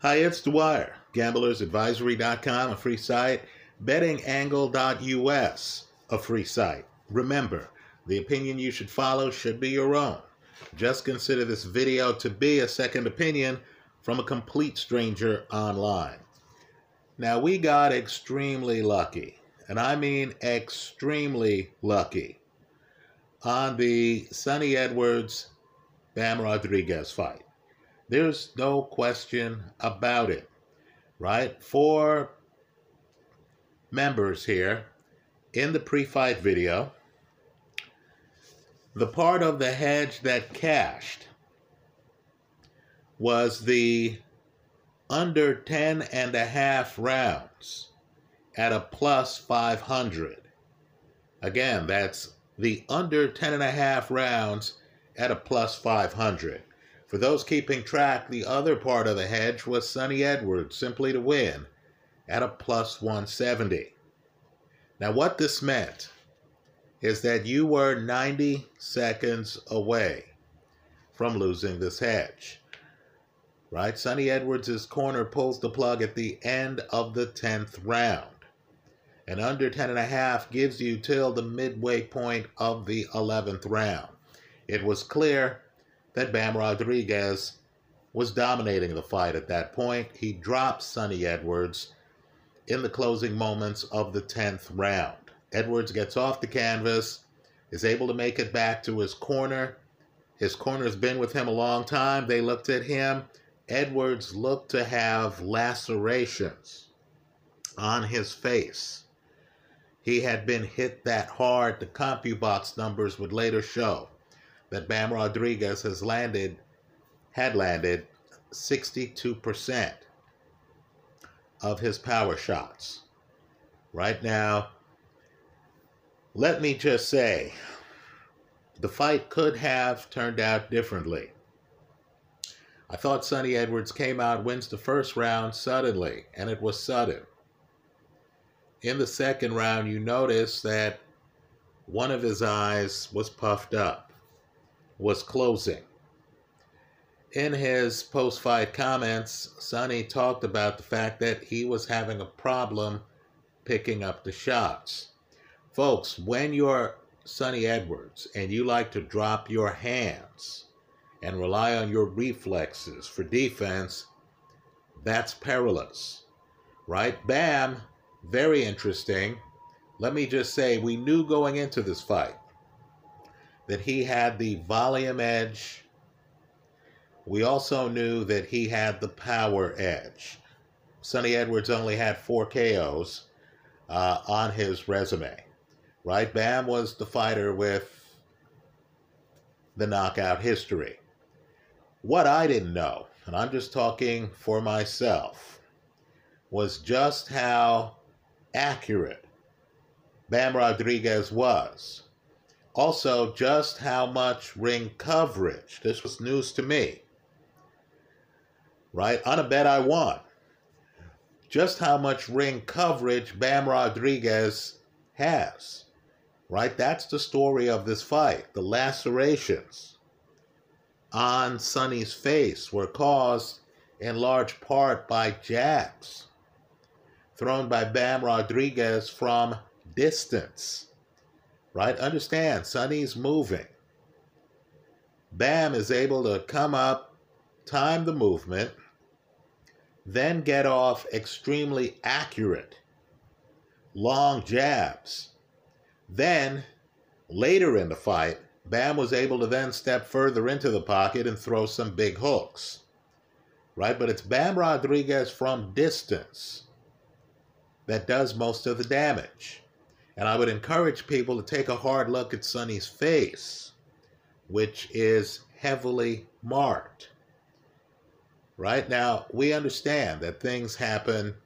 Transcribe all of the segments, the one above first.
Hi, it's Dwyer. GamblersAdvisory.com, a free site. BettingAngle.us, a free site. Remember, the opinion you should follow should be your own. Just consider this video to be a second opinion from a complete stranger online. Now, we got extremely lucky, and I mean extremely lucky, on the Sunny Edwards Bam Rodriguez fight. There's no question about it, right? For members here, in the pre fight video, the part of the hedge that cashed was the under 10 and a half rounds at a plus 500. Again, that's the under 10 and a half rounds at a plus 500. For those keeping track, the other part of the hedge was Sunny Edwards, simply to win, at a plus 170. Now, what this meant is that you were 90 seconds away from losing this hedge. Right? Sunny Edwards' corner pulls the plug at the end of the 10th round. And under 10 and a half gives you till the midway point of the 11th round. It was clear that Bam Rodriguez was dominating the fight at that point. He dropped Sunny Edwards in the closing moments of the 10th round. Edwards gets off the canvas, is able to make it back to his corner. His corner's been with him a long time. They looked at him. Edwards looked to have lacerations on his face. He had been hit that hard. The CompuBox numbers would later show that Bam Rodriguez has landed, had landed 62% of his power shots. Right now, let me just say, the fight could have turned out differently. I thought Sunny Edwards came out, wins the first round suddenly, and it was sudden. In the second round, you notice that one of his eyes was puffed up, was closing. In his post fight comments, Sunny talked about the fact that he was having a problem picking up the shots. Folks, when you're Sunny Edwards and you like to drop your hands and rely on your reflexes for defense, that's perilous, right? Bam, very interesting. Let me just say, we knew going into this fight that he had the volume edge. We also knew that he had the power edge. Sunny Edwards only had four KOs uh, on his resume right? Bam was the fighter with the knockout history. What I didn't know, and I'm just talking for myself, was just how accurate Bam Rodriguez was. Also, just how much ring coverage. This was news to me. Right? On a bet I won. Just how much ring coverage Bam Rodriguez has right? That's the story of this fight. The lacerations on Sunny's face were caused in large part by jabs thrown by Bam Rodriguez from distance. Right? Understand, Sunny's moving. Bam is able to come up, time the movement, then get off extremely accurate long jabs then, later in the fight, Bam was able to then step further into the pocket and throw some big hooks. Right? But it's Bam Rodriguez from distance that does most of the damage. And I would encourage people to take a hard look at Sunny's face, which is heavily marked. Right now, we understand that things happen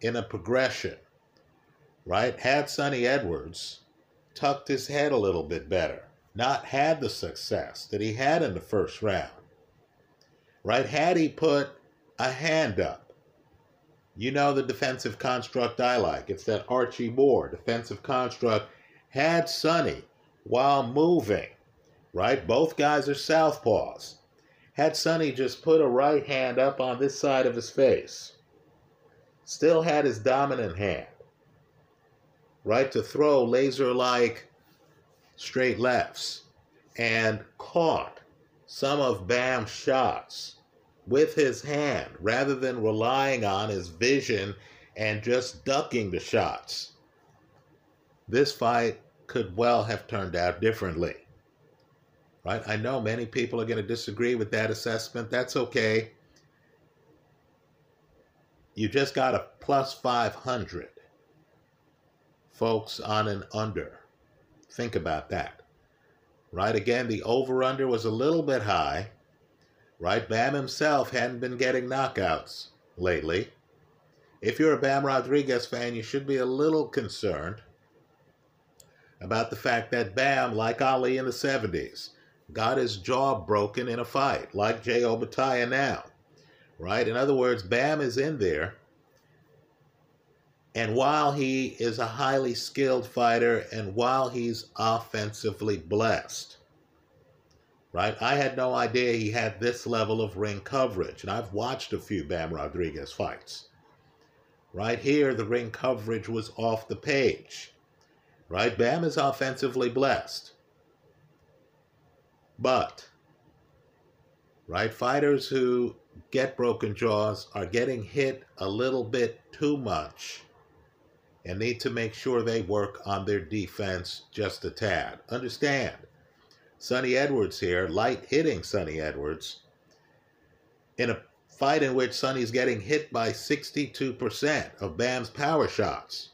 in a progression. Right? Had Sunny Edwards tucked his head a little bit better, not had the success that he had in the first round. Right? Had he put a hand up, you know the defensive construct I like. It's that Archie Moore defensive construct. Had Sunny while moving, right? Both guys are southpaws. had Sunny just put a right hand up on this side of his face, still had his dominant hand, right, to throw laser like straight lefts, and caught some of Bam's shots with his hand rather than relying on his vision and just ducking the shots. This fight could well have turned out differently. Right? I know many people are going to disagree with that assessment. That's okay. You just got a plus 500, folks, on an under. Think about that. Right? Again, the over under was a little bit high. Right? Bam himself hadn't been getting knockouts lately. If you're a Bam Rodriguez fan, you should be a little concerned about the fact that Bam, like Ali in the 70s, got his jaw broken in a fight, like Jai Opetaia now. Right? In other words, Bam is in there. And while he is a highly skilled fighter and while he's offensively blessed, right? I had no idea he had this level of ring coverage. And I've watched a few Bam Rodriguez fights. Right here, the ring coverage was off the page. Right? Bam is offensively blessed. But, right, fighters who get broken jaws are getting hit a little bit too much and need to make sure they work on their defense just a tad. Understand, Sunny Edwards here, light hitting Sunny Edwards, in a fight in which Sunny's getting hit by 62% of Bam's power shots,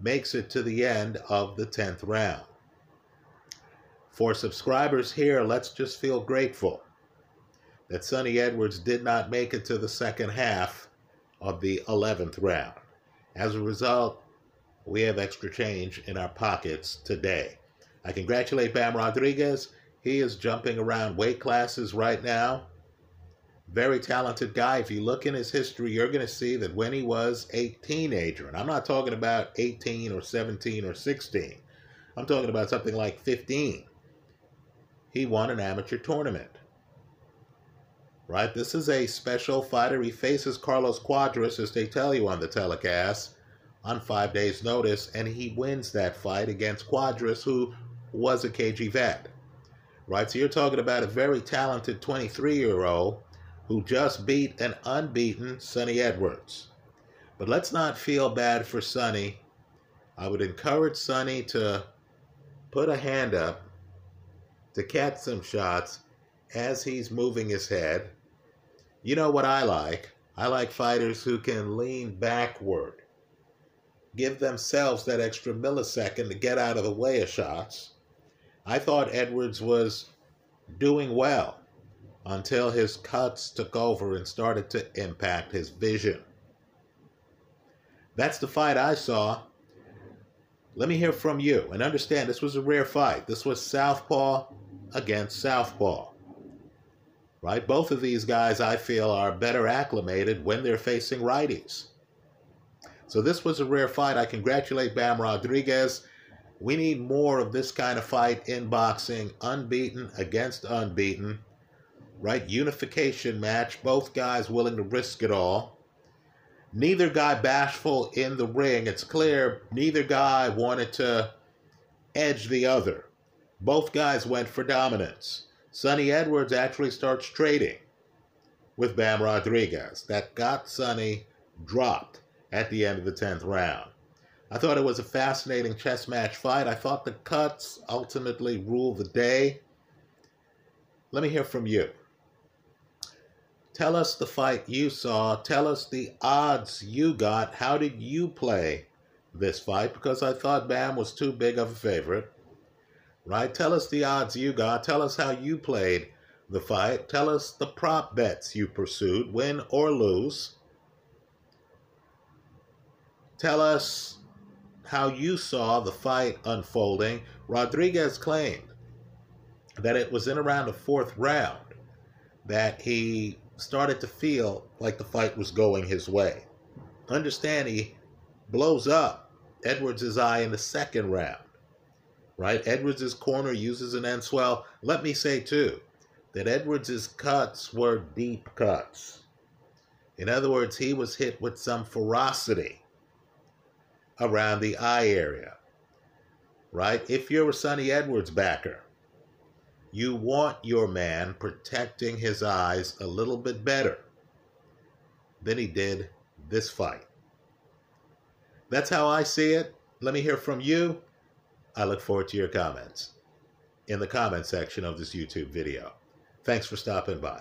makes it to the end of the 10th round. For subscribers here, let's just feel grateful that Sunny Edwards did not make it to the second half of the 11th round. As a result, we have extra change in our pockets today. I congratulate Bam Rodriguez. He is jumping around weight classes right now. Very talented guy. If you look in his history, you're going to see that when he was a teenager, and I'm not talking about 18 or 17 or 16, I'm talking about something like 15 he won an amateur tournament. Right? This is a special fighter. He faces Carlos Cuadras, as they tell you on the telecast, on five days' notice, and he wins that fight against Quadras, who was a KG vet. Right? So you're talking about a very talented 23 year old who just beat an unbeaten Sunny Edwards. But let's not feel bad for Sunny. I would encourage Sunny to put a hand up to catch some shots as he's moving his head. You know what I like? I like fighters who can lean backward, give themselves that extra millisecond to get out of the way of shots. I thought Edwards was doing well until his cuts took over and started to impact his vision. That's the fight I saw. Let me hear from you and understand this was a rare fight. This was Southpaw against Southpaw. Right? Both of these guys, I feel, are better acclimated when they're facing righties. So this was a rare fight. I congratulate Bam Rodriguez. We need more of this kind of fight in boxing, unbeaten against unbeaten. Right? Unification match, both guys willing to risk it all. Neither guy bashful in the ring. It's clear neither guy wanted to edge the other. Both guys went for dominance. Sunny Edwards actually starts trading with Bam Rodriguez. That got Sunny dropped at the end of the 10th round. I thought it was a fascinating chess match fight. I thought the cuts ultimately ruled the day. Let me hear from you. Tell us the fight you saw. Tell us the odds you got. How did you play this fight? Because I thought Bam was too big of a favorite right? Tell us the odds you got. Tell us how you played the fight. Tell us the prop bets you pursued, win or lose. Tell us how you saw the fight unfolding. Rodriguez claimed that it was in around the fourth round that he started to feel like the fight was going his way. Understand he blows up Edwards' eye in the second round right? Edwards' corner uses an Enswell. Let me say, too, that Edwards's cuts were deep cuts. In other words, he was hit with some ferocity around the eye area. Right? If you're a Sunny Edwards backer, you want your man protecting his eyes a little bit better than he did this fight. That's how I see it. Let me hear from you. I look forward to your comments in the comment section of this YouTube video. Thanks for stopping by.